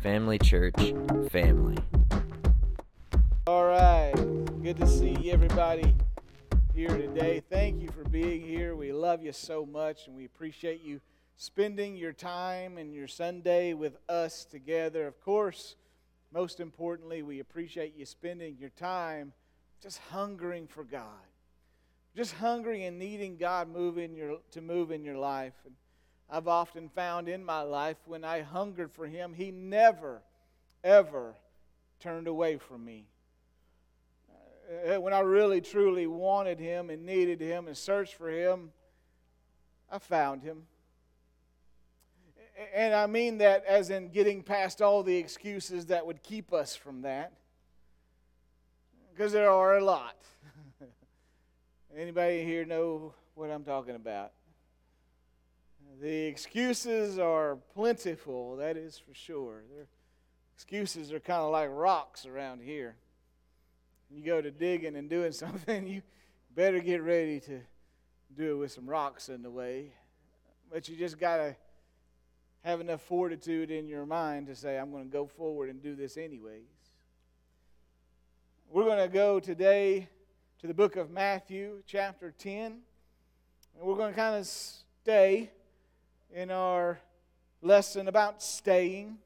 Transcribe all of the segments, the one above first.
Family Church family. All right. Good to see everybody here today. Thank you for being here. We love you so much and we appreciate you spending your time and your Sunday with us together. Of course, most importantly, we appreciate you spending your time just hungering for God. Just hungering and needing God move in your, to move in your life. And I've often found in my life when I hungered for Him, He never, ever turned away from me. Uh, when I really, truly wanted Him and needed Him and searched for Him, I found Him. And I mean that as in getting past all the excuses that would keep us from that. Because there are a lot. Anybody here know what I'm talking about? The excuses are plentiful, that is for sure. Their excuses are kind of like rocks around here. You go to digging and doing something, you better get ready to do it with some rocks in the way. But you just got to have enough fortitude in your mind to say, I'm going to go forward and do this anyways. We're going to go today to the book of Matthew, chapter 10. And we're going to kind of stay in our lesson about staying.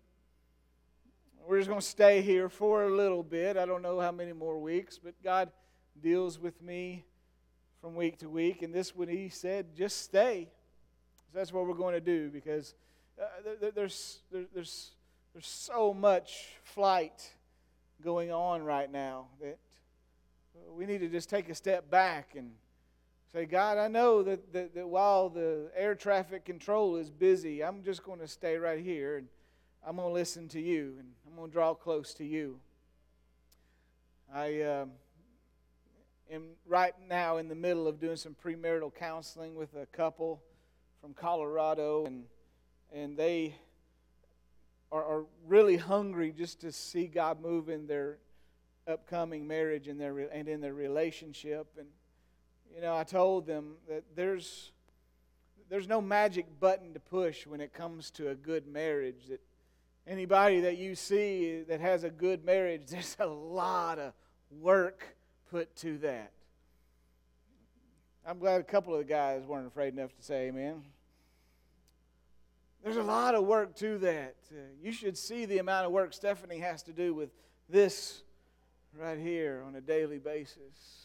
We're just going to stay here for a little bit. I don't know how many more weeks, but God deals with me from week to week. And this one, He said, just stay. So that's what we're going to do because uh, there, there's, there, there's, there's so much flight going on right now that we need to just take a step back and Say, God, I know that, that, that while the air traffic control is busy, I'm just going to stay right here and I'm going to listen to you and I'm going to draw close to you. I um, am right now in the middle of doing some premarital counseling with a couple from Colorado, and, and they are, are really hungry just to see God move in their upcoming marriage and, their, and in their relationship. And you know, I told them that there's there's no magic button to push when it comes to a good marriage. That anybody that you see that has a good marriage, there's a lot of work put to that. I'm glad a couple of the guys weren't afraid enough to say amen. There's a lot of work to that. Uh, you should see the amount of work Stephanie has to do with this right here on a daily basis.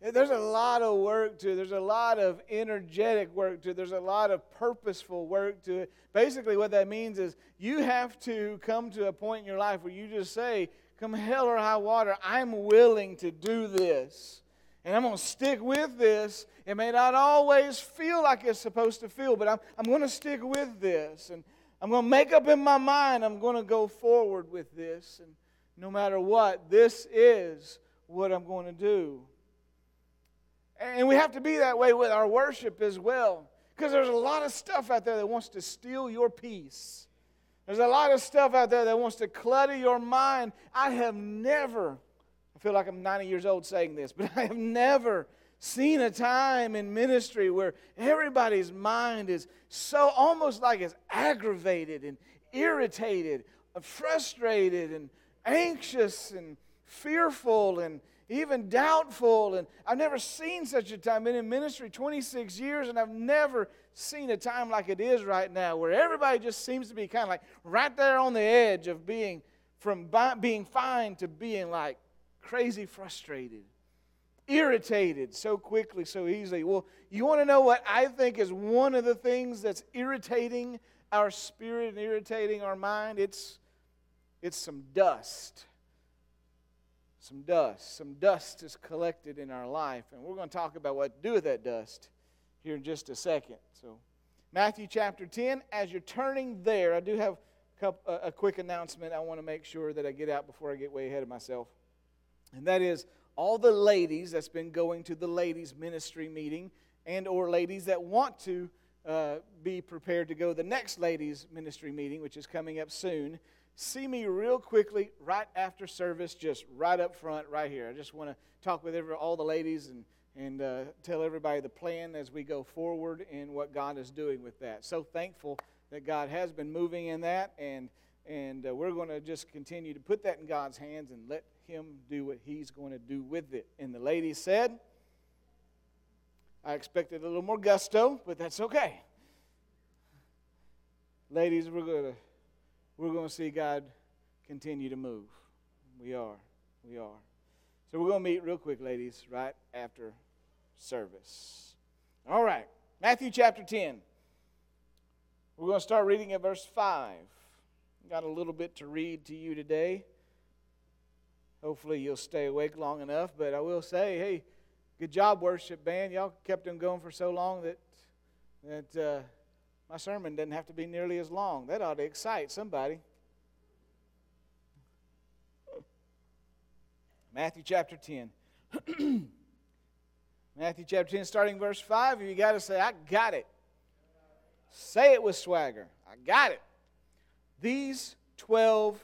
There's a lot of work to it. There's a lot of energetic work to it. There's a lot of purposeful work to it. Basically, what that means is you have to come to a point in your life where you just say, Come hell or high water, I'm willing to do this. And I'm going to stick with this. It may not always feel like it's supposed to feel, but I'm, I'm going to stick with this. And I'm going to make up in my mind I'm going to go forward with this. And no matter what, this is what I'm going to do. And we have to be that way with our worship as well. Because there's a lot of stuff out there that wants to steal your peace. There's a lot of stuff out there that wants to clutter your mind. I have never, I feel like I'm 90 years old saying this, but I have never seen a time in ministry where everybody's mind is so almost like it's aggravated and irritated, frustrated and anxious and fearful and even doubtful. And I've never seen such a time. Been in ministry 26 years, and I've never seen a time like it is right now, where everybody just seems to be kind of like right there on the edge of being from being fine to being like crazy frustrated, irritated so quickly, so easily. Well, you want to know what I think is one of the things that's irritating our spirit and irritating our mind? It's it's some dust some dust. Some dust is collected in our life, and we're going to talk about what to do with that dust here in just a second. So, Matthew chapter 10, as you're turning there, I do have a a quick announcement I want to make sure that I get out before I get way ahead of myself. And that is all the ladies that's been going to the ladies ministry meeting and or ladies that want to uh, be prepared to go the next ladies ministry meeting which is coming up soon see me real quickly right after service just right up front right here. I just want to talk with every, all the ladies and, and uh, tell everybody the plan as we go forward and what god is doing with that. So thankful that god has been moving in that and and uh, we're going to just continue to put that in god's hands and let him do what he's going to do with it. And the lady said I expected a little more gusto, but that's okay. Ladies, we're going to we're going to see God continue to move. We are. We are. So we're going to meet real quick, ladies, right after service. All right. Matthew chapter 10. We're going to start reading at verse 5. Got a little bit to read to you today. Hopefully, you'll stay awake long enough, but I will say, hey, Good job, worship band. Y'all kept them going for so long that that uh, my sermon doesn't have to be nearly as long. That ought to excite somebody. Matthew chapter 10. Matthew chapter 10, starting verse 5, you got to say, I got it. Say it with swagger. I got it. These 12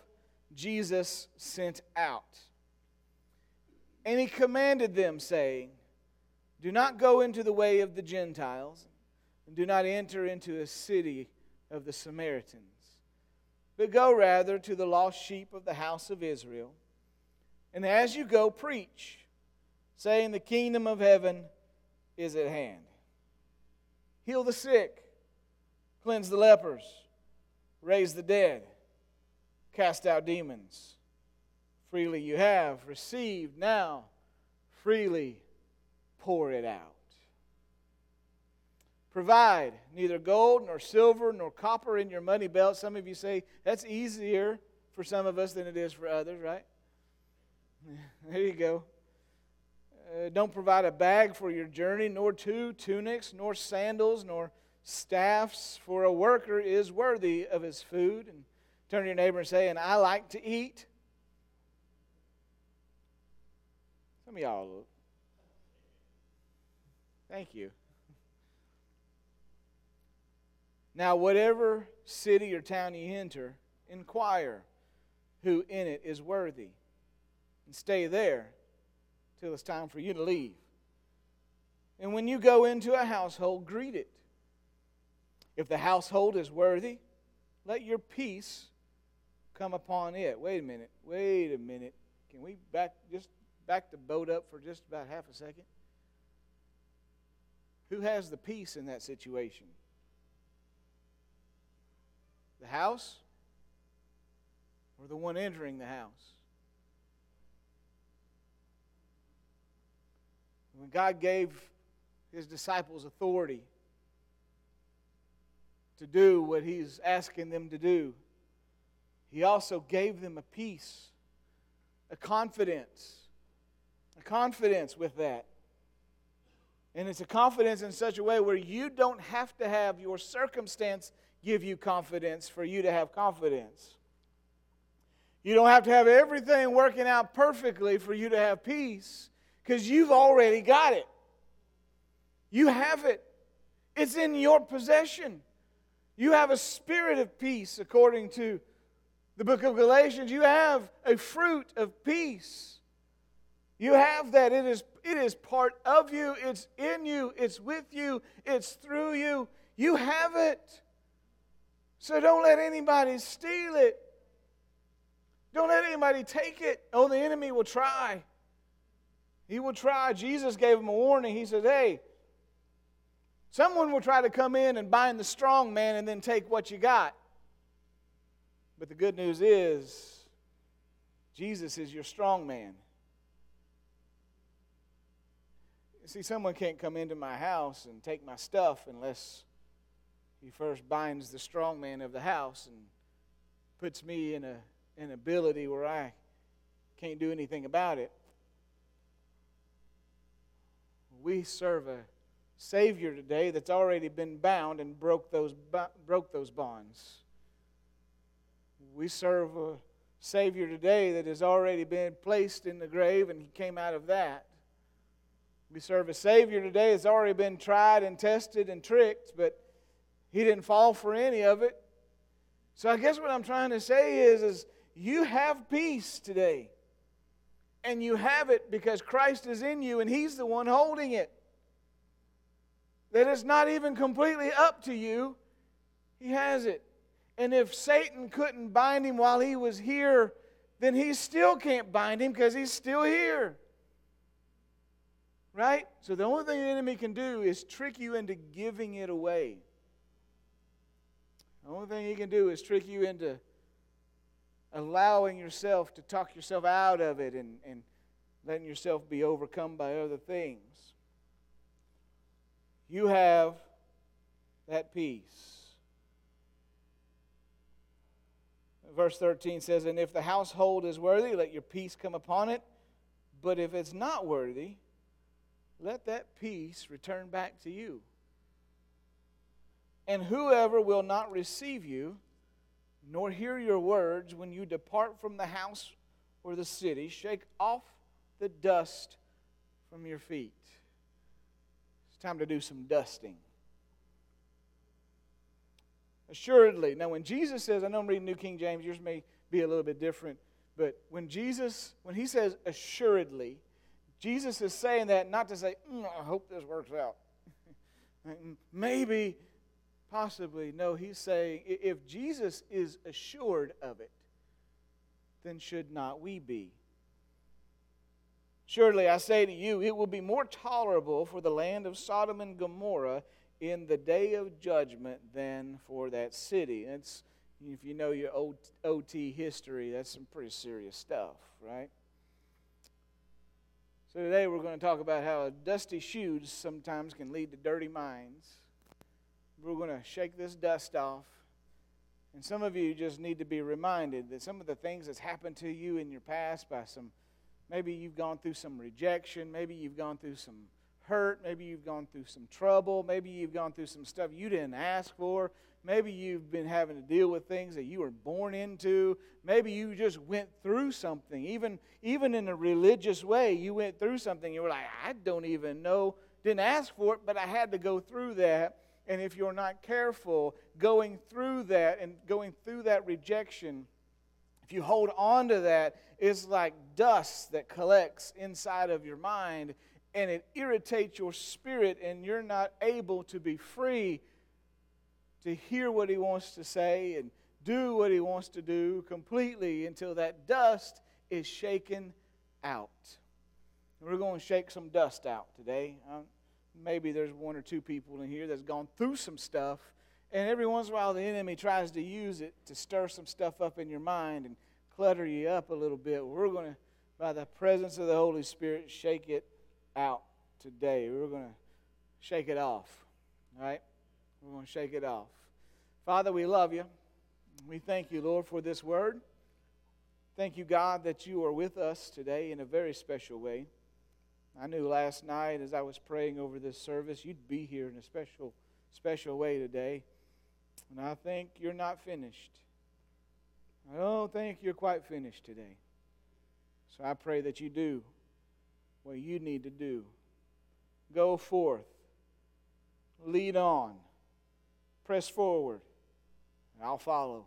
Jesus sent out. And he commanded them, saying, do not go into the way of the Gentiles, and do not enter into a city of the Samaritans, but go rather to the lost sheep of the house of Israel. And as you go, preach, saying, The kingdom of heaven is at hand. Heal the sick, cleanse the lepers, raise the dead, cast out demons. Freely you have received, now freely pour it out. Provide neither gold nor silver nor copper in your money belt. Some of you say that's easier for some of us than it is for others, right? There you go. Uh, don't provide a bag for your journey, nor two tunics, nor sandals, nor staffs, for a worker is worthy of his food. And turn to your neighbor and say, And I like to eat. Some of y'all Thank you. Now, whatever city or town you enter, inquire who in it is worthy and stay there till it's time for you to leave. And when you go into a household, greet it. If the household is worthy, let your peace come upon it. Wait a minute. Wait a minute. Can we back just back the boat up for just about half a second? Who has the peace in that situation? The house or the one entering the house? When God gave his disciples authority to do what he's asking them to do, he also gave them a peace, a confidence, a confidence with that. And it's a confidence in such a way where you don't have to have your circumstance give you confidence for you to have confidence. You don't have to have everything working out perfectly for you to have peace because you've already got it. You have it, it's in your possession. You have a spirit of peace, according to the book of Galatians. You have a fruit of peace. You have that. It is, it is part of you, it's in you, it's with you, it's through you. You have it. So don't let anybody steal it. Don't let anybody take it. Oh, the enemy will try. He will try. Jesus gave him a warning. He said, Hey, someone will try to come in and bind the strong man and then take what you got. But the good news is, Jesus is your strong man. see, someone can't come into my house and take my stuff unless he first binds the strong man of the house and puts me in a, an ability where I can't do anything about it. We serve a Savior today that's already been bound and broke those, broke those bonds. We serve a Savior today that has already been placed in the grave and he came out of that. We serve a Savior today that's already been tried and tested and tricked, but he didn't fall for any of it. So I guess what I'm trying to say is, is you have peace today. And you have it because Christ is in you and He's the one holding it. That it's not even completely up to you, He has it. And if Satan couldn't bind him while he was here, then he still can't bind him because he's still here. Right? So the only thing the enemy can do is trick you into giving it away. The only thing he can do is trick you into allowing yourself to talk yourself out of it and, and letting yourself be overcome by other things. You have that peace. Verse 13 says, And if the household is worthy, let your peace come upon it. But if it's not worthy, let that peace return back to you. And whoever will not receive you, nor hear your words when you depart from the house or the city, shake off the dust from your feet. It's time to do some dusting. Assuredly. Now, when Jesus says, I know I'm reading New King James, yours may be a little bit different, but when Jesus, when he says assuredly, Jesus is saying that not to say, mm, I hope this works out. Maybe Possibly. No, he's saying if Jesus is assured of it, then should not we be? Surely I say to you, it will be more tolerable for the land of Sodom and Gomorrah in the day of judgment than for that city. It's, if you know your OT history, that's some pretty serious stuff, right? So today we're going to talk about how dusty shoes sometimes can lead to dirty minds we're going to shake this dust off. And some of you just need to be reminded that some of the things that's happened to you in your past by some, maybe you've gone through some rejection, maybe you've gone through some hurt, maybe you've gone through some trouble, maybe you've gone through some stuff you didn't ask for, maybe you've been having to deal with things that you were born into, maybe you just went through something, even, even in a religious way, you went through something, you were like, I don't even know, didn't ask for it, but I had to go through that and if you're not careful, going through that and going through that rejection, if you hold on to that, it's like dust that collects inside of your mind and it irritates your spirit, and you're not able to be free to hear what He wants to say and do what He wants to do completely until that dust is shaken out. We're going to shake some dust out today maybe there's one or two people in here that's gone through some stuff, and every once in a while the enemy tries to use it to stir some stuff up in your mind and clutter you up a little bit. We're going to, by the presence of the Holy Spirit, shake it out today. We're going to shake it off. All right? We're going to shake it off. Father, we love you. We thank you, Lord, for this word. Thank you, God, that you are with us today in a very special way. I knew last night as I was praying over this service, you'd be here in a special, special way today. And I think you're not finished. I don't think you're quite finished today. So I pray that you do what you need to do. Go forth, lead on, press forward, and I'll follow.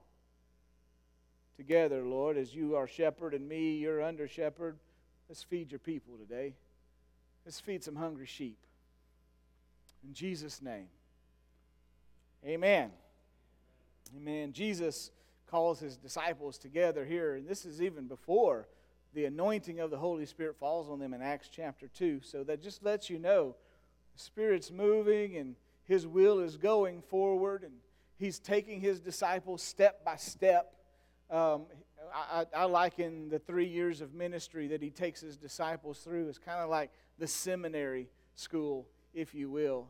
Together, Lord, as you are shepherd and me, you're under shepherd, let's feed your people today. Let's feed some hungry sheep. In Jesus' name. Amen. Amen. Jesus calls his disciples together here, and this is even before the anointing of the Holy Spirit falls on them in Acts chapter 2. So that just lets you know the Spirit's moving and his will is going forward, and he's taking his disciples step by step. Um, I, I, liken the three years of ministry that he takes his disciples through as kind of like the seminary school, if you will.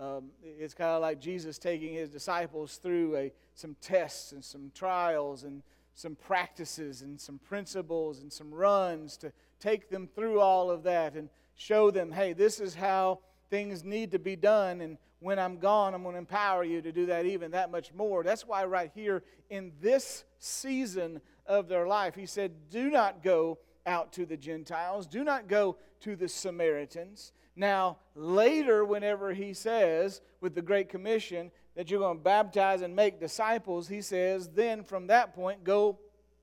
Um, it's kind of like Jesus taking his disciples through a, some tests and some trials and some practices and some principles and some runs to take them through all of that and show them, hey, this is how things need to be done. And when I'm gone, I'm going to empower you to do that even that much more. That's why, right here in this season of their life, he said, Do not go out to the Gentiles, do not go to the Samaritans. Now, later, whenever he says with the Great Commission that you're going to baptize and make disciples, he says, then from that point, go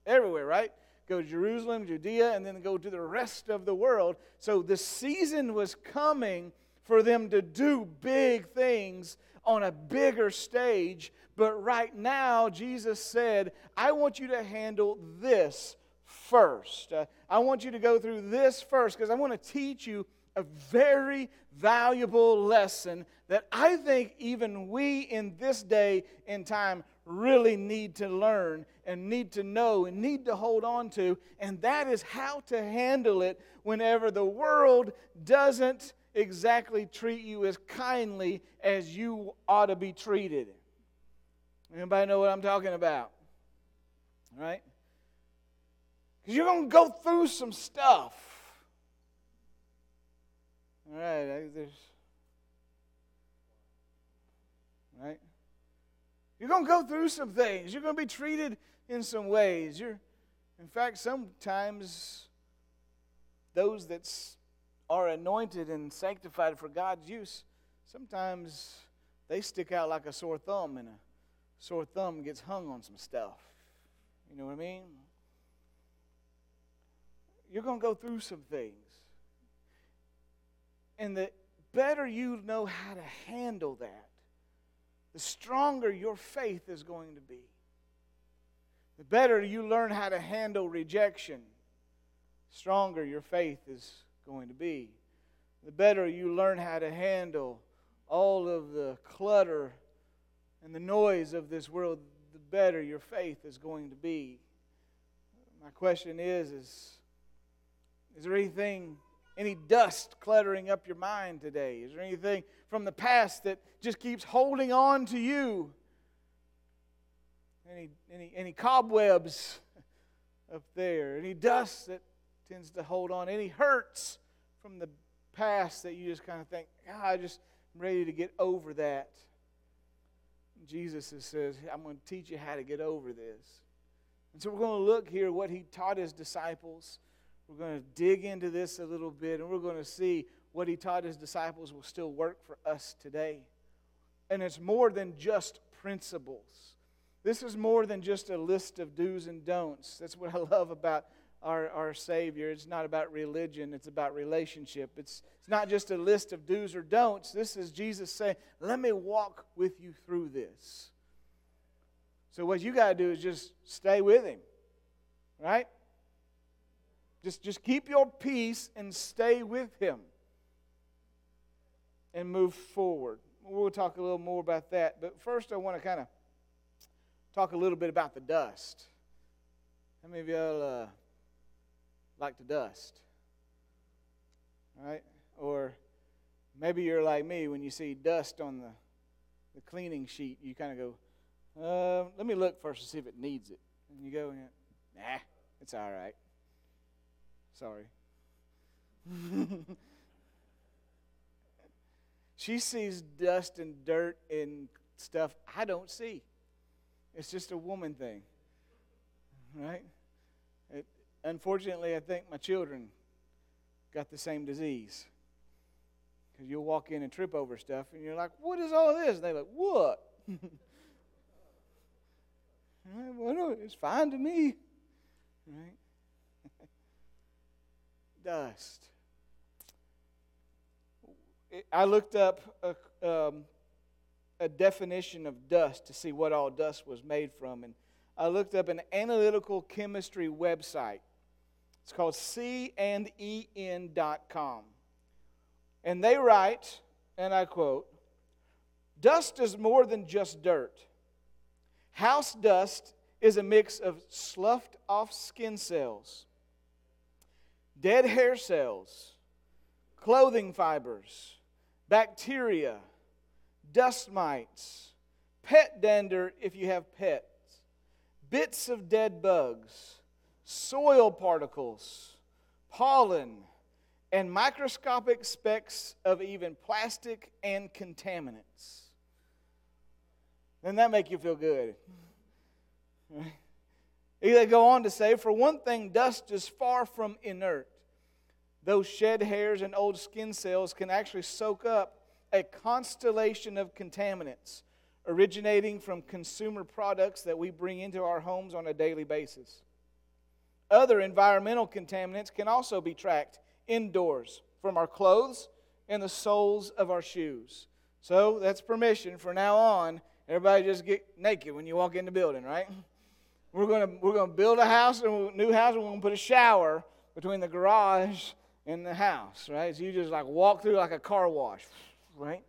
everywhere, right? Go to Jerusalem, Judea, and then go to the rest of the world. So the season was coming for them to do big things on a bigger stage. But right now, Jesus said, I want you to handle this first. Uh, I want you to go through this first because I want to teach you a very valuable lesson that I think even we in this day and time really need to learn and need to know and need to hold on to, and that is how to handle it whenever the world doesn't exactly treat you as kindly as you ought to be treated. Anybody know what I'm talking about? Right? Because you're going to go through some stuff. All right, there's. Right? You're going to go through some things. You're going to be treated in some ways. You're, in fact, sometimes those that are anointed and sanctified for God's use, sometimes they stick out like a sore thumb, and a sore thumb gets hung on some stuff. You know what I mean? You're going to go through some things. And the better you know how to handle that, the stronger your faith is going to be. The better you learn how to handle rejection, stronger your faith is going to be. The better you learn how to handle all of the clutter and the noise of this world, the better your faith is going to be. My question is, is, is there anything, any dust cluttering up your mind today? Is there anything from the past that just keeps holding on to you? Any, any, any cobwebs up there? Any dust that tends to hold on. Any hurts from the past that you just kind of think, oh, I just am ready to get over that. Jesus says, I'm going to teach you how to get over this. And so we're going to look here what he taught his disciples. We're going to dig into this a little bit, and we're going to see what he taught his disciples will still work for us today. And it's more than just principles. This is more than just a list of do's and don'ts. That's what I love about our, our Savior. It's not about religion, it's about relationship. It's, it's not just a list of do's or don'ts. This is Jesus saying, Let me walk with you through this. So, what you got to do is just stay with Him, right? Just, just keep your peace and stay with Him and move forward. We'll talk a little more about that. But first, I want to kind of talk a little bit about the dust. How many of y'all uh, like the dust. Right? Or maybe you're like me when you see dust on the, the cleaning sheet, you kind of go, uh, let me look first to see if it needs it. And you go, nah, it's all right. Sorry. she sees dust and dirt and stuff I don't see. It's just a woman thing. Right? Unfortunately, I think my children got the same disease. Because you'll walk in and trip over stuff, and you're like, What is all this? And they're like, What? well, it's fine to me. Right? Dust. I looked up a, um, a definition of dust to see what all dust was made from, and I looked up an analytical chemistry website. It's called canden.com. And they write, and I quote, Dust is more than just dirt. House dust is a mix of sloughed off skin cells, dead hair cells, clothing fibers, bacteria, dust mites, pet dander if you have pets, bits of dead bugs soil particles, pollen, and microscopic specks of even plastic and contaminants. Doesn't that make you feel good? They go on to say, for one thing, dust is far from inert. Those shed hairs and old skin cells can actually soak up a constellation of contaminants originating from consumer products that we bring into our homes on a daily basis. Other environmental contaminants can also be tracked indoors from our clothes and the soles of our shoes. So that's permission for now on. Everybody just get naked when you walk in the building, right? We're to we're to build a house, a new house, and we're to put a shower between the garage and the house, right? So you just like walk through like a car wash, right?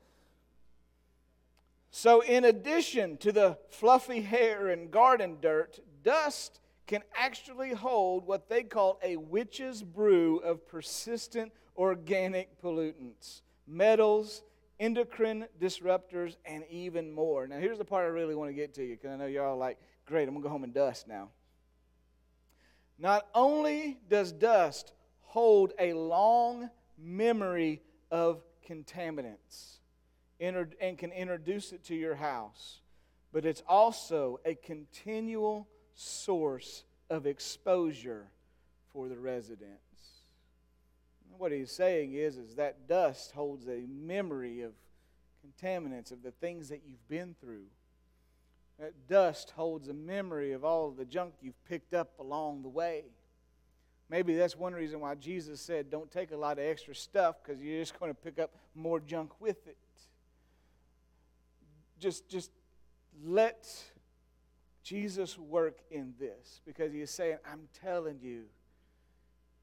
So, in addition to the fluffy hair and garden dirt, dust can actually hold what they call a witch's brew of persistent organic pollutants, metals, endocrine disruptors, and even more. Now, here's the part I really want to get to you because I know y'all like, great, I'm going to go home and dust now. Not only does dust hold a long memory of contaminants and can introduce it to your house, but it's also a continual source of exposure for the residents. What he's saying is, is that dust holds a memory of contaminants, of the things that you've been through. That dust holds a memory of all of the junk you've picked up along the way. Maybe that's one reason why Jesus said, Don't take a lot of extra stuff because you're just going to pick up more junk with it. Just, just let Jesus work in this because he is saying, I'm telling you,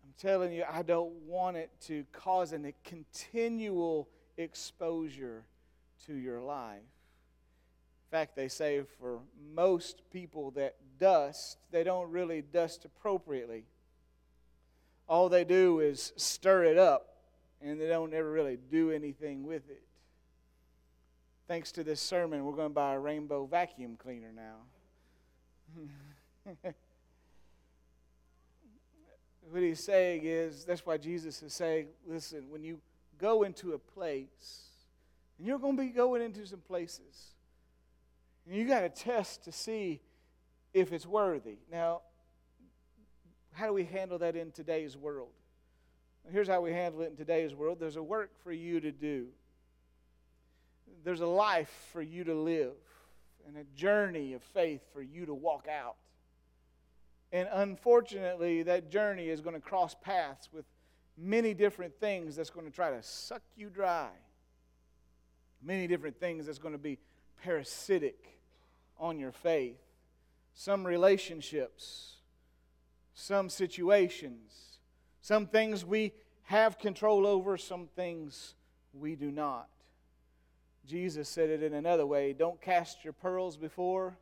I'm telling you, I don't want it to cause a continual exposure to your life. In fact, they say for most people that dust, they don't really dust appropriately. All they do is stir it up, and they don't ever really do anything with it. Thanks to this sermon, we're going to buy a rainbow vacuum cleaner now. what he's saying is that's why Jesus is saying, listen, when you go into a place, and you're going to be going into some places, and you got to test to see if it's worthy. Now, how do we handle that in today's world? Here's how we handle it in today's world there's a work for you to do, there's a life for you to live and a journey of faith for you to walk out. And unfortunately, that journey is going to cross paths with many different things that's going to try to suck you dry. Many different things that's going to be parasitic on your faith. Some relationships, some situations, some things we have control over, some things we do not. Jesus said it in another way don't cast your pearls before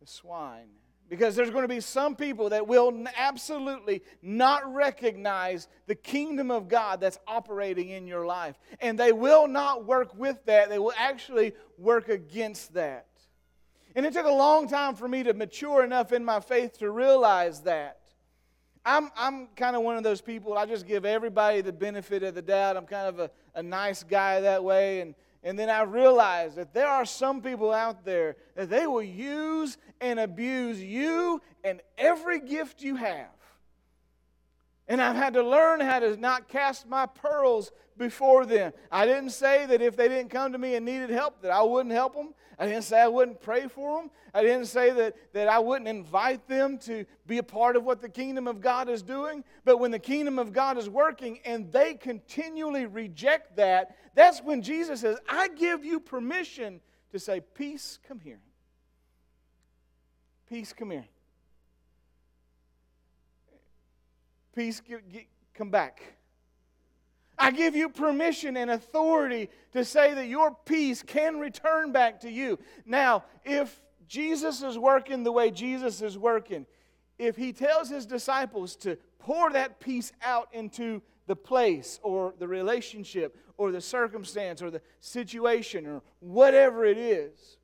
the swine. Because there's going to be some people that will absolutely not recognize the kingdom of God that's operating in your life. And they will not work with that, they will actually work against that. And it took a long time for me to mature enough in my faith to realize that. I'm, I'm kind of one of those people, I just give everybody the benefit of the doubt. I'm kind of a, a nice guy that way. And, and then I realized that there are some people out there that they will use and abuse you and every gift you have. And I've had to learn how to not cast my pearls before them. I didn't say that if they didn't come to me and needed help, that I wouldn't help them. I didn't say I wouldn't pray for them. I didn't say that, that I wouldn't invite them to be a part of what the kingdom of God is doing. But when the kingdom of God is working and they continually reject that, that's when Jesus says, I give you permission to say, Peace, come here. Peace, come here. Peace, get, get, come back. I give you permission and authority to say that your peace can return back to you. Now, if Jesus is working the way Jesus is working, if he tells his disciples to pour that peace out into the place or the relationship or the circumstance or the situation or whatever it is,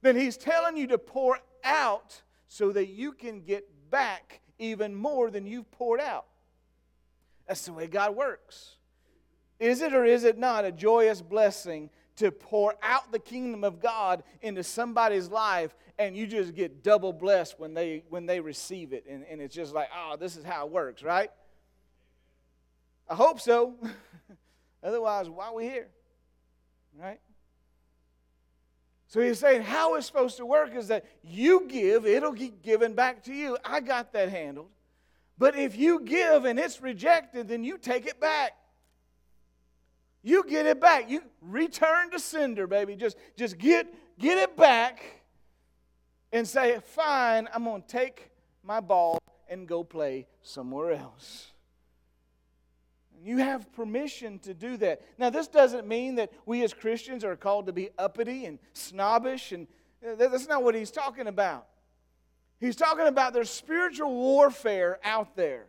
then he's telling you to pour out so that you can get back even more than you've poured out. That's the way God works. Is it or is it not a joyous blessing to pour out the kingdom of God into somebody's life and you just get double blessed when they when they receive it and, and it's just like, oh, this is how it works, right? I hope so. Otherwise, why are we here? Right? So he's saying how it's supposed to work is that you give, it'll get given back to you. I got that handled. But if you give and it's rejected, then you take it back. You get it back. You return to sender, baby. Just, just get, get it back and say, fine, I'm going to take my ball and go play somewhere else. You have permission to do that. Now, this doesn't mean that we as Christians are called to be uppity and snobbish, and that's not what he's talking about. He's talking about there's spiritual warfare out there.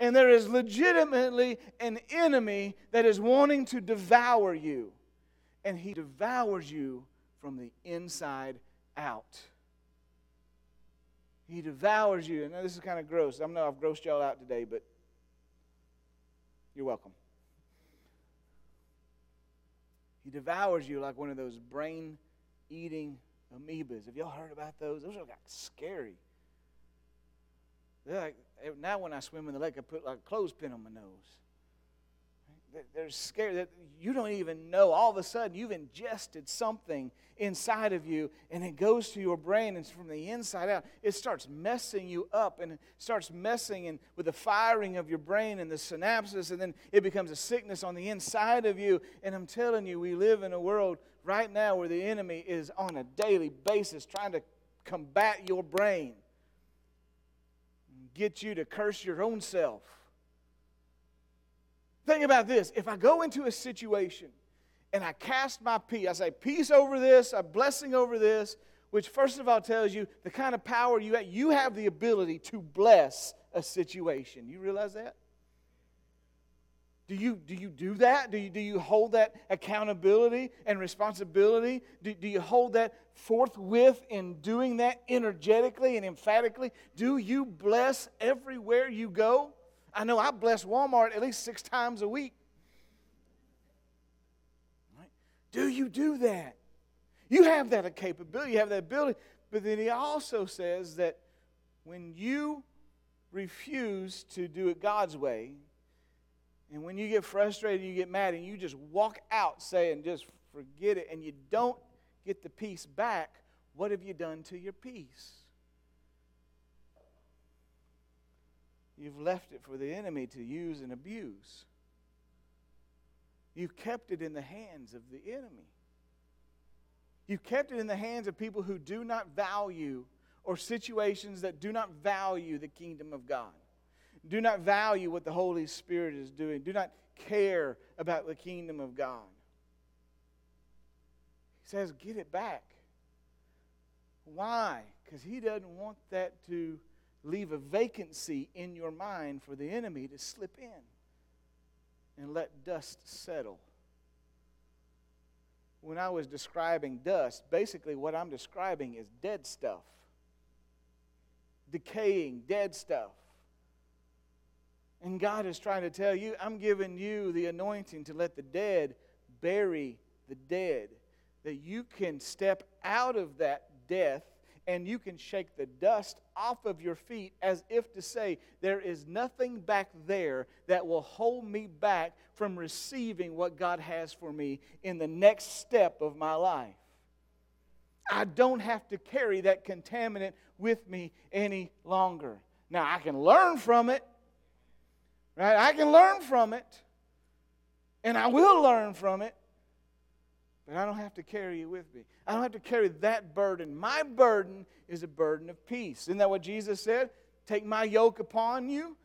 And there is legitimately an enemy that is wanting to devour you. And he devours you from the inside out. He devours you. And this is kind of gross. I know I've grossed y'all out today, but you're welcome. He devours you like one of those brain eating amoebas. Have y'all heard about those? Those are like scary. They're like, Eh, now when I swim in the lake, I put like a clothespin on my nose. They're scared that you don't even know. All of a sudden, you've ingested something inside of you, and it goes to your brain, and from the inside out, it starts messing you up, and it starts messing in, with the firing of your brain and the synapses, and then it becomes a sickness on the inside of you. And I'm telling you, we live in a world right now where the enemy is on a daily basis trying to combat your brain, get you to curse your own self Think about this. If I go into a situation and I cast my peace, I say peace over this, a blessing over this, which first of all tells you the kind of power you have. You have the ability to bless a situation. You realize that? Do you, do you do that? Do you, do you hold that accountability and responsibility? Do, do you hold that forthwith in doing that energetically and emphatically? Do you bless everywhere you go? I know I bless Walmart at least six times a week. Right? Do you do that? You have that capability, you have that ability. But then he also says that when you refuse to do it God's way, and when you get frustrated, you get mad, and you just walk out saying, just forget it, and you don't get the peace back, what have you done to your peace? You've left it for the enemy to use and abuse. You've kept it in the hands of the enemy. You've kept it in the hands of people who do not value or situations that do not value the kingdom of God, do not value what the Holy Spirit is doing, do not care about the kingdom of God. He says, Get it back. Why? Because he doesn't want that to leave a vacancy in your mind for the enemy to slip in and let dust settle. When I was describing dust, basically what I'm describing is dead stuff, decaying, dead stuff. And God is trying to tell you, I'm giving you the anointing to let the dead bury the dead, that you can step out of that death and you can shake the dust off of your feet as if to say, There is nothing back there that will hold me back from receiving what God has for me in the next step of my life. I don't have to carry that contaminant with me any longer. Now, I can learn from it, right? I can learn from it, and I will learn from it, but I don't have to carry it with me. I don't have to carry that burden. My burden is a burden of peace. Isn't that what Jesus said? Take my yoke upon you.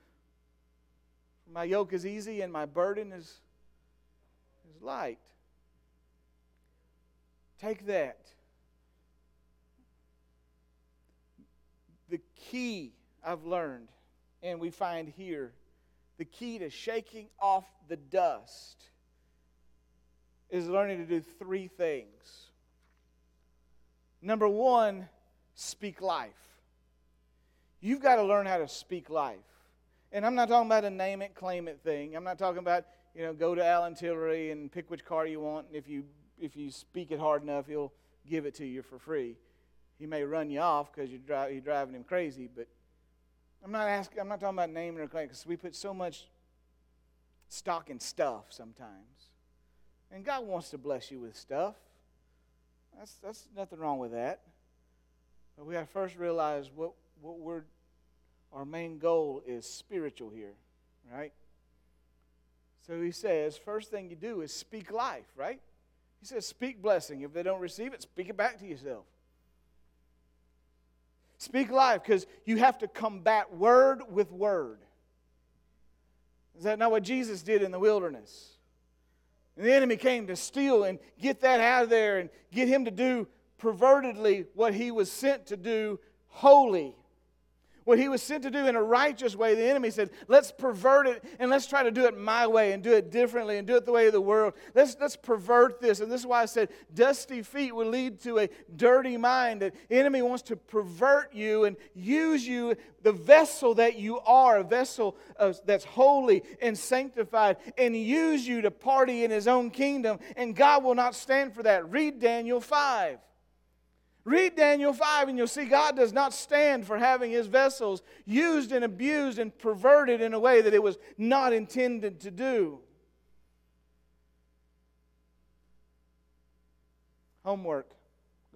My yoke is easy and my burden is, is light. Take that. The key I've learned, and we find here, the key to shaking off the dust is learning to do three things. Number one, speak life. You've got to learn how to speak life. And I'm not talking about a name it, claim it thing. I'm not talking about, you know, go to Allen Tillery and pick which car you want. And if you, if you speak it hard enough, he'll give it to you for free. He may run you off because you're, dri- you're driving him crazy, but I'm not asking, I'm not talking about naming or claiming because we put so much stock in stuff sometimes. And God wants to bless you with stuff. That's, that's nothing wrong with that. But we have first realize what, what we're, our main goal is spiritual here, right? So he says, first thing you do is speak life, right? He says, speak blessing. If they don't receive it, speak it back to yourself. Speak life because you have to combat word with word. Is that not what Jesus did in the wilderness? And the enemy came to steal and get that out of there and get him to do pervertedly what he was sent to do holy what he was sent to do in a righteous way, the enemy said, let's pervert it and let's try to do it my way and do it differently and do it the way of the world. Let's, let's pervert this. And this is why I said dusty feet will lead to a dirty mind. The enemy wants to pervert you and use you, the vessel that you are, a vessel that's holy and sanctified, and use you to party in his own kingdom. And God will not stand for that. Read Daniel 5. Read Daniel 5 and you'll see God does not stand for having his vessels used and abused and perverted in a way that it was not intended to do. Homework.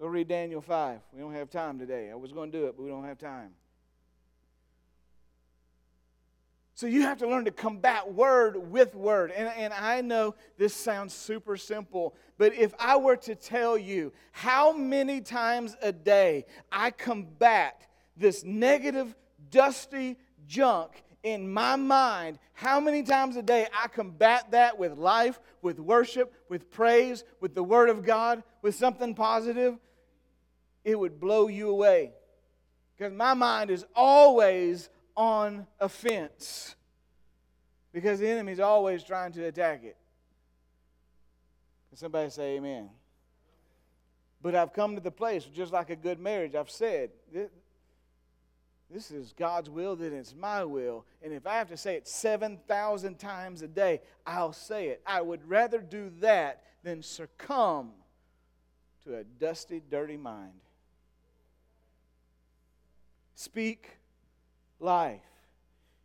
Go read Daniel 5. We don't have time today. I was going to do it, but we don't have time. So you have to learn to combat word with word. And, and I know this sounds super simple, but if I were to tell you how many times a day I combat this negative, dusty junk in my mind, how many times a day I combat that with life, with worship, with praise, with the Word of God, with something positive, it would blow you away. Because my mind is always on offense because the enemy's always trying to attack it. Can somebody say amen? But I've come to the place, just like a good marriage, I've said, this is God's will, then it's my will. And if I have to say it 7,000 times a day, I'll say it. I would rather do that than succumb to a dusty, dirty mind. Speak life.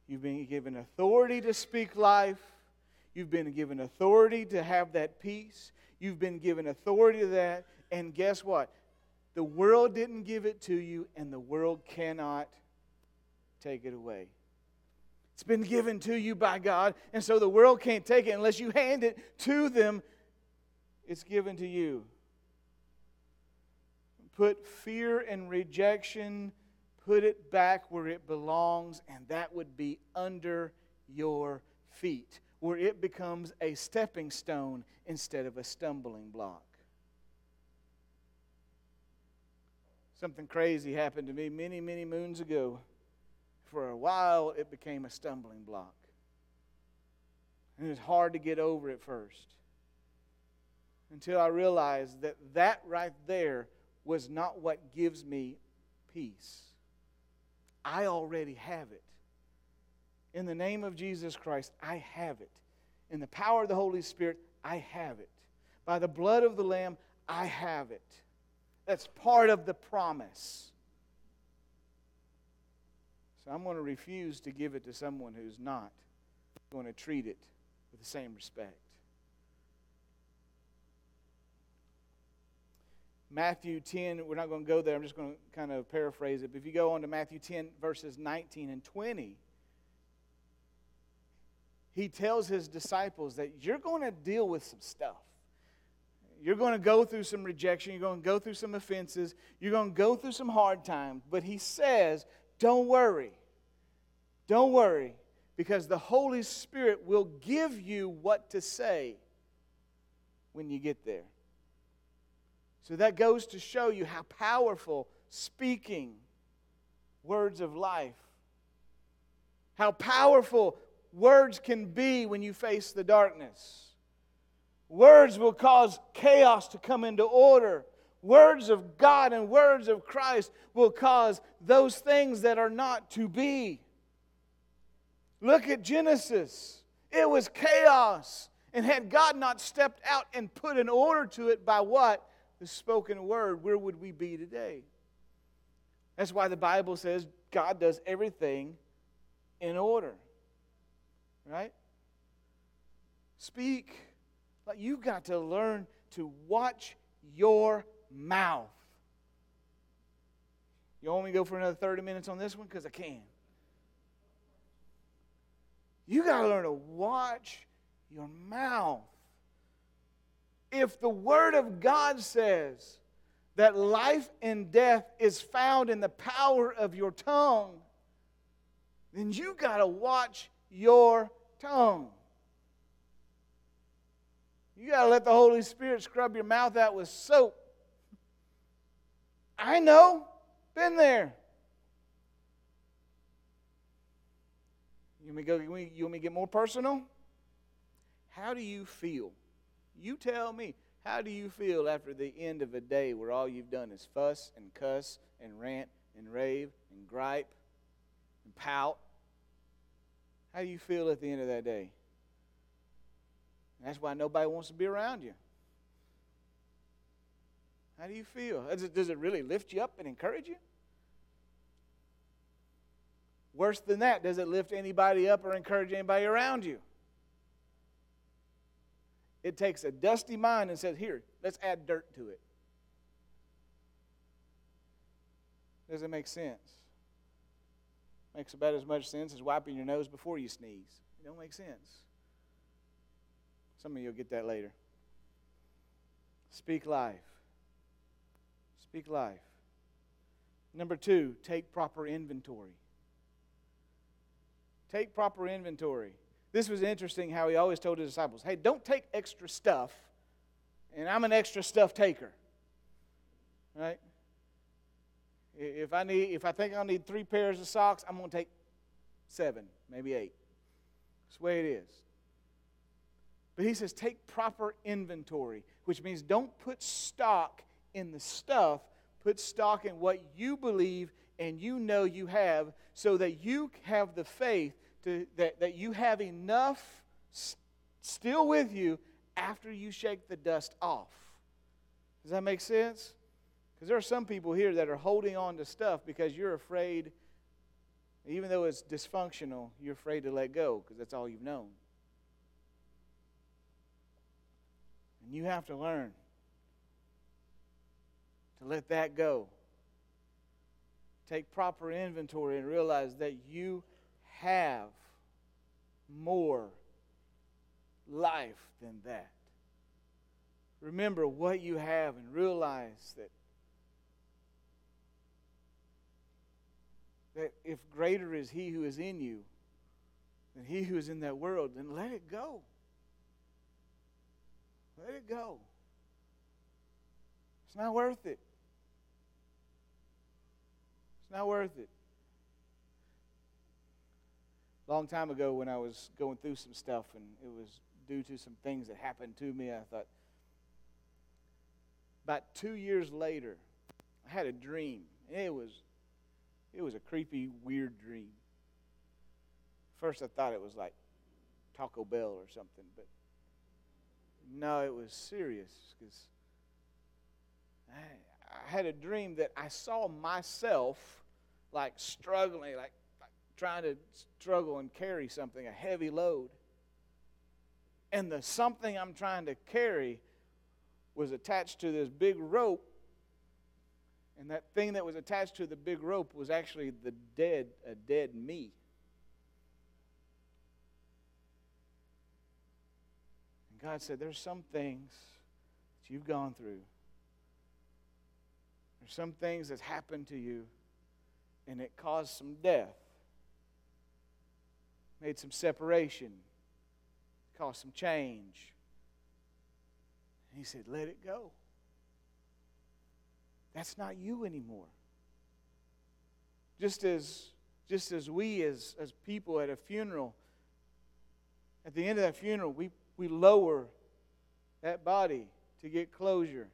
You've been given authority to speak life. You've been given authority to have that peace. You've been given authority to that. And guess what? The world didn't give it to you, and the world cannot take it away. It's been given to you by God, and so the world can't take it unless you hand it to them. It's given to you. Put fear and rejection put it back where it belongs, and that would be under your feet, where it becomes a stepping stone instead of a stumbling block. Something crazy happened to me many, many moons ago. For a while, it became a stumbling block. And it was hard to get over at first until I realized that that right there was not what gives me peace. I already have it. In the name of Jesus Christ, I have it. In the power of the Holy Spirit, I have it. By the blood of the Lamb, I have it. That's part of the promise. So I'm going to refuse to give it to someone who's not going to treat it with the same respect. Matthew 10, we're not going to go there. I'm just going to kind of paraphrase it. But if you go on to Matthew 10, verses 19 and 20, he tells his disciples that you're going to deal with some stuff. You're going to go through some rejection. You're going to go through some offenses. You're going to go through some hard times. But he says, don't worry. Don't worry, because the Holy Spirit will give you what to say when you get there. So that goes to show you how powerful speaking words of life, how powerful words can be when you face the darkness. Words will cause chaos to come into order. Words of God and words of Christ will cause those things that are not to be. Look at Genesis. It was chaos. And had God not stepped out and put an order to it by what? The spoken word, where would we be today? That's why the Bible says God does everything in order. Right? Speak. Like you've got to learn to watch your mouth. You want me to go for another 30 minutes on this one? Because I can. You got to learn to watch your mouth. If the Word of God says that life and death is found in the power of your tongue, then you got to watch your tongue. You got to let the Holy Spirit scrub your mouth out with soap. I know, been there. You want me to? You want me to get more personal? How do you feel? You tell me. How do you feel after the end of a day where all you've done is fuss and cuss and rant and rave and gripe and pout? How do you feel at the end of that day? that's why nobody wants to be around you. How do you feel? Does it, does it really lift you up and encourage you? Worse than that, does it lift anybody up or encourage anybody around you? It takes a dusty mind and says, Here, let's add dirt to it. Does it make sense? Makes about as much sense as wiping your nose before you sneeze. It don't make sense. Some of you will get that later. Speak life. Speak life. Number two, take proper inventory. Take proper inventory. This was interesting how he always told his disciples, hey, don't take extra stuff, and I'm an extra stuff taker. Right? If I need if I think I'll need three pairs of socks, I'm gonna take seven, maybe eight. That's the way it is. But he says, take proper inventory, which means don't put stock in the stuff, put stock in what you believe and you know you have, so that you have the faith to, that, that you have enough st- still with you after you shake the dust off. Does that make sense? Because there are some people here that are holding on to stuff because you're afraid, even though it's dysfunctional, you're afraid to let go because that's all you've known. And you have to learn to let that go. Take proper inventory and realize that you have more life than that. Remember what you have and realize that that if greater is he who is in you than he who is in that world, then let it go. Let it go. It's not worth it. It's not worth it. Long time ago, when I was going through some stuff and it was due to some things that happened to me, I thought, about two years later, I had a dream. It was, it was a creepy, weird dream. First, I thought it was like Taco Bell or something, but no, it was serious because I, I had a dream that I saw myself like struggling, like, like trying to struggle and carry something, a heavy load. And the something I'm trying to carry was attached to this big rope. And that thing that was attached to the big rope was actually the dead, a dead me. And God said, There's some things that you've gone through. There's some things that's happened to you, and it caused some death, made some separation, caused some change. And He said, Let it go. That's not you anymore. Just as, just as we, as, as people at a funeral, at the end of that funeral, we we lower that body to get closure.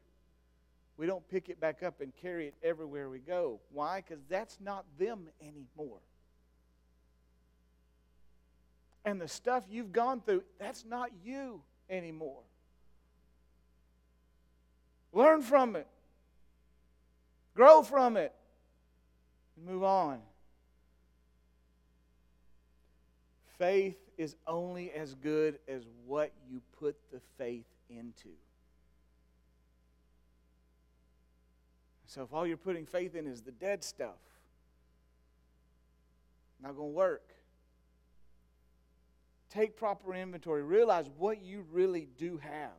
We don't pick it back up and carry it everywhere we go. Why? Because that's not them anymore. And the stuff you've gone through, that's not you anymore. Learn from it, grow from it, and move on. Faith is only as good as what you put the faith into. So if all you're putting faith in is the dead stuff, not going to work. Take proper inventory. Realize what you really do have.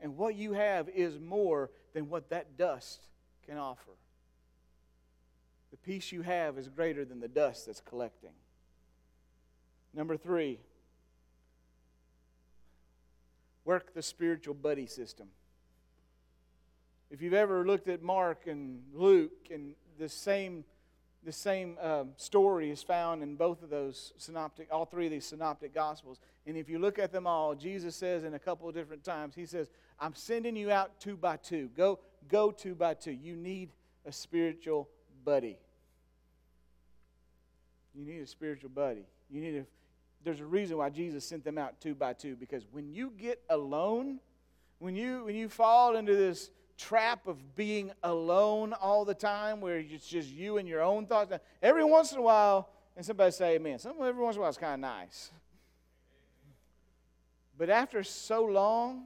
And what you have is more than what that dust can offer. The peace you have is greater than the dust that's collecting. Number three, work the spiritual buddy system. If you've ever looked at Mark and Luke, and the same, the same um, story is found in both of those synoptic, all three of these synoptic gospels. And if you look at them all, Jesus says in a couple of different times, He says, I'm sending you out two by two. Go, go two by two. You need a spiritual buddy. You need a spiritual buddy. You need a there's a reason why Jesus sent them out two by two because when you get alone, when you when you fall into this trap of being alone all the time where it's just you and your own thoughts, every once in a while, and somebody say amen. Some every once in a while it's kind of nice. But after so long,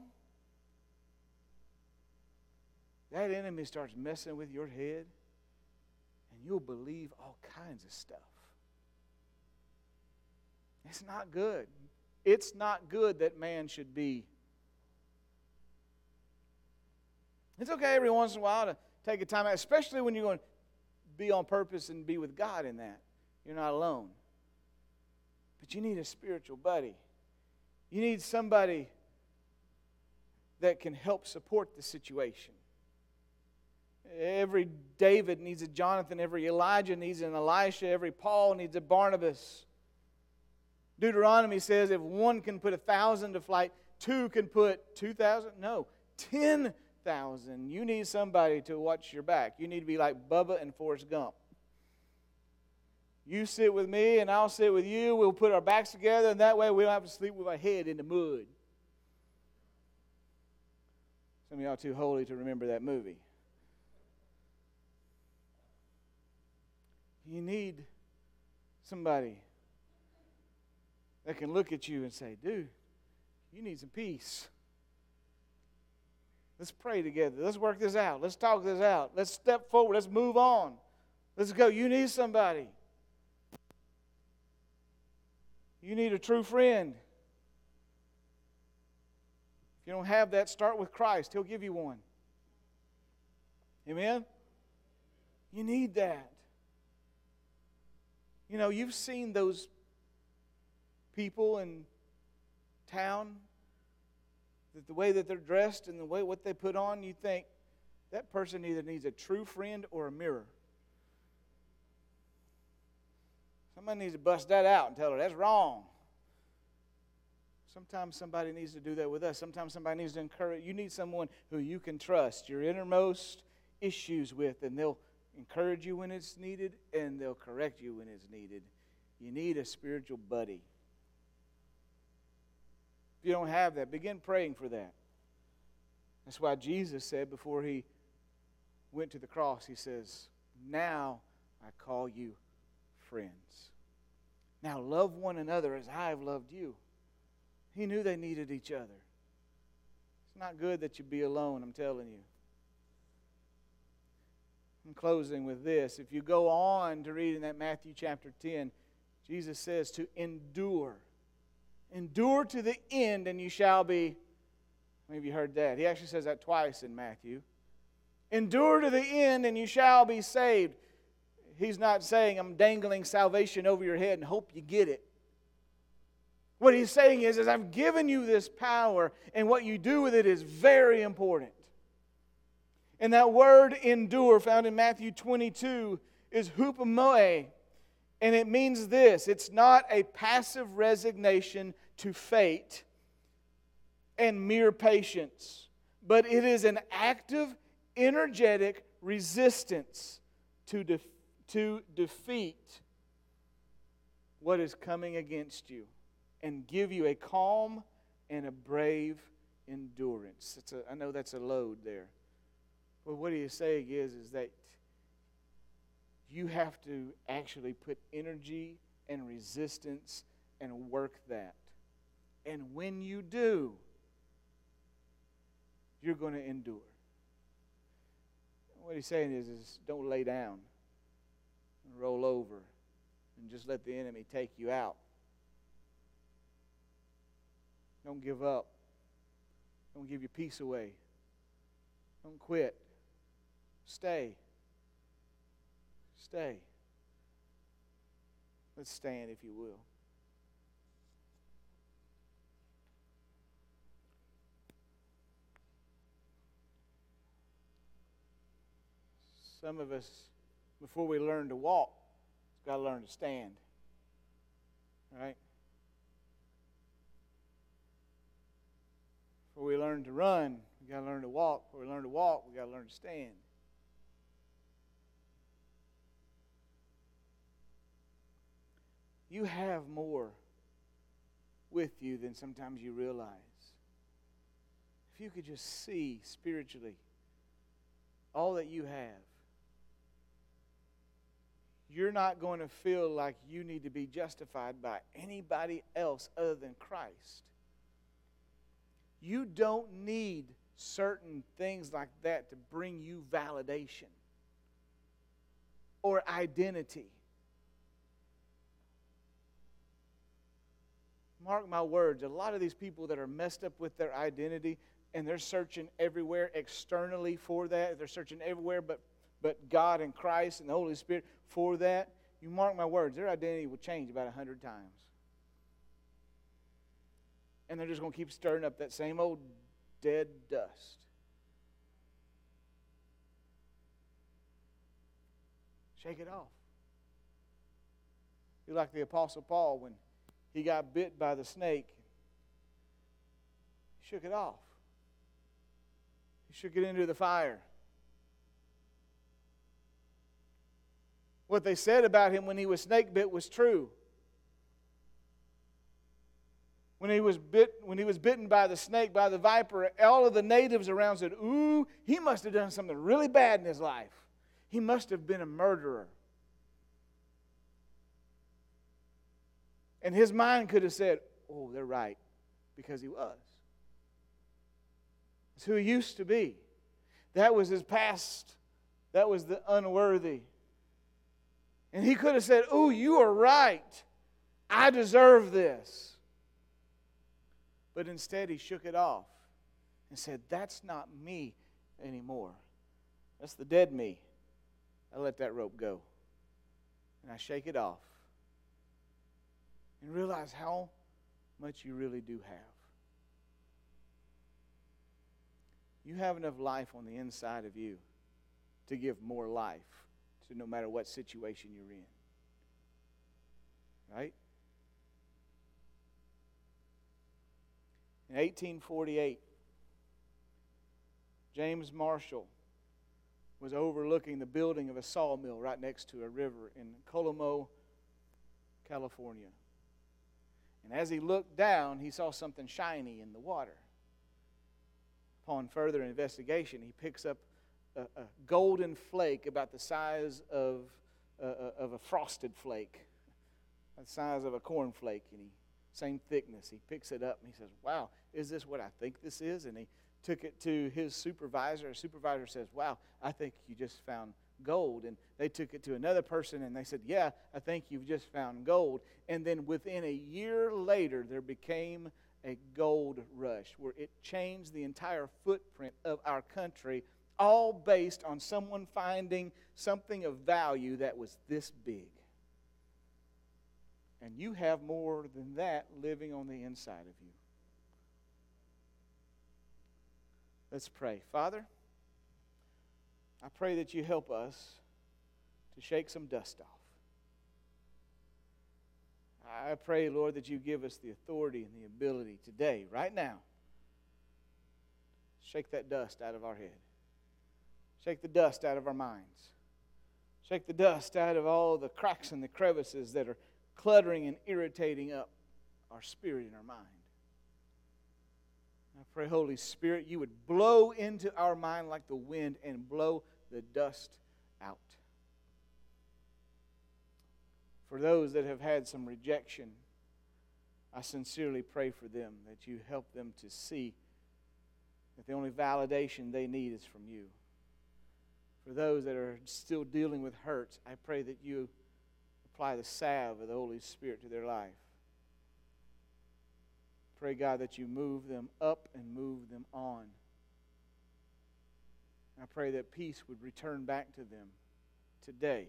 that enemy starts messing with your head, and you'll believe all kinds of stuff. It's not good. It's not good that man should be. It's okay every once in a while to take a time out, especially when you're going to be on purpose and be with God in that. You're not alone. But you need a spiritual buddy. You need somebody that can help support the situation. Every David needs a Jonathan, every Elijah needs an Elisha, every Paul needs a Barnabas. Deuteronomy says if one can put a thousand to flight, two can put 2,000. No, 10,000. You need somebody to watch your back. You need to be like Bubba and Forrest Gump. You sit with me and I'll sit with you. We'll put our backs together, and that way we don't have to sleep with our head in the mud. Some of y'all too holy to remember that movie. You need somebody that can look at you and say, dude, you need some peace. Let's pray together. Let's work this out. Let's talk this out. Let's step forward. Let's move on. Let's go. You need somebody. You need a true friend. If you don't have that, start with Christ. He'll give you one. Amen? You need that. You know, you've seen those people in town, that the way that they're dressed and the way what they put on, you think that person either needs a true friend or a mirror. Somebody needs to bust that out and tell her that's wrong. Sometimes somebody needs to do that with us. Sometimes somebody needs to encourage. You need someone who you can trust your innermost issues with, and they'll encourage you when it's needed and they'll correct you when it's needed. You need a spiritual buddy. You don't have that, begin praying for that. That's why Jesus said before he went to the cross, he says, Now I call you friends. Now love one another as I have loved you. He knew they needed each other. It's not good that you be alone, I'm telling you. I'm closing with this. If you go on to read in that Matthew chapter 10, Jesus says to endure Endure to the end, and you shall be. Maybe you heard that. He actually says that twice in Matthew. Endure to the end, and you shall be saved. He's not saying, I'm dangling salvation over your head and hope you get it. What he's saying is, is I've given you this power, and what you do with it is very important. And that word endure, found in Matthew 22, is hupomone. And it means this it's not a passive resignation to fate and mere patience, but it is an active, energetic resistance to, de- to defeat what is coming against you and give you a calm and a brave endurance. It's a, I know that's a load there. But what he's saying is, is that you have to actually put energy and resistance and work that. And when you do, you're going to endure. What he's saying is, is don't lay down and roll over and just let the enemy take you out. Don't give up. Don't give your peace away. Don't quit. Stay. Stay. Let's stand, if you will. Some of us, before we learn to walk, got to learn to stand. Right? Before we learn to run, we got to learn to walk. Before we learn to walk, we got to learn to stand. You have more with you than sometimes you realize. If you could just see spiritually all that you have, you're not going to feel like you need to be justified by anybody else other than Christ. You don't need certain things like that to bring you validation or identity. Mark my words, a lot of these people that are messed up with their identity and they're searching everywhere externally for that, they're searching everywhere but, but God and Christ and the Holy Spirit for that, you mark my words, their identity will change about a hundred times and they're just going to keep stirring up that same old dead dust. Shake it off. Be like the Apostle Paul when he got bit by the snake. He shook it off. He shook it into the fire. What they said about him when he was snake bit was true. When he was bit when he was bitten by the snake by the viper all of the natives around said ooh he must have done something really bad in his life. He must have been a murderer. And his mind could have said oh they're right because he was. It's who he used to be. That was his past. That was the unworthy and he could have said oh you are right i deserve this but instead, he shook it off and said, That's not me anymore. That's the dead me. I let that rope go. And I shake it off and realize how much you really do have. You have enough life on the inside of you to give more life to no matter what situation you're in. Right? In 1848, James Marshall was overlooking the building of a sawmill right next to a river in Coloma, California. And as he looked down, he saw something shiny in the water. Upon further investigation, he picks up a, golden flake about the size of, uh, of a frosted flake, the size of a corn flake, and he same thickness. He picks it up and he says, Wow, is this what I think this is? And he took it to his supervisor. His supervisor says, Wow, I think you just found gold. And they took it to another person and they said, Yeah, I think you've just found gold. And then within a year later, there became a gold rush where it changed the entire footprint of our country, all based on someone finding something of value that was this big. And you have more than that living on the inside of you. Let's pray. Father, I pray that you help us to shake some dust off. I pray, Lord, that you give us the authority and the ability today, right now, shake that dust out of our head. Shake the dust out of our minds. Shake the dust out of all the cracks and the crevices that are cluttering and irritating up our spirit and our mind. I pray, Holy Spirit, you would blow into our mind like the wind and blow the dust out. For those that have had some rejection, I sincerely pray for them that you help them to see that the only validation they need is from you. For those that are still dealing with hurts, I pray that you apply the salve of the Holy Spirit to their life. Pray, God, that you move them up and move them on. I pray that peace would return back to them today,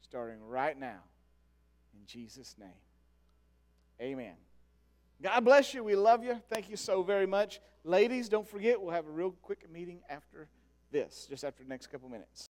starting right now. In Jesus' name. Amen. God bless you. We love you. Thank you so very much. Ladies, don't forget, we'll have a real quick meeting after this, just after the next couple minutes.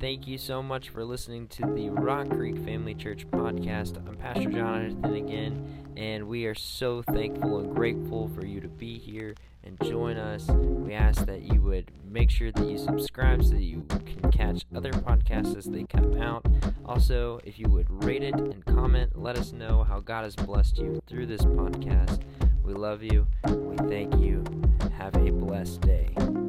Thank you so much for listening to the Rock Creek Family Church podcast. I'm Pastor Jonathan again, and we are so thankful and grateful for you to be here and join us. We ask that you would make sure that you subscribe so that you can catch other podcasts as they come out. Also, if you would rate it and comment, let us know how God has blessed you through this podcast. We love you. We thank you. Have a blessed day.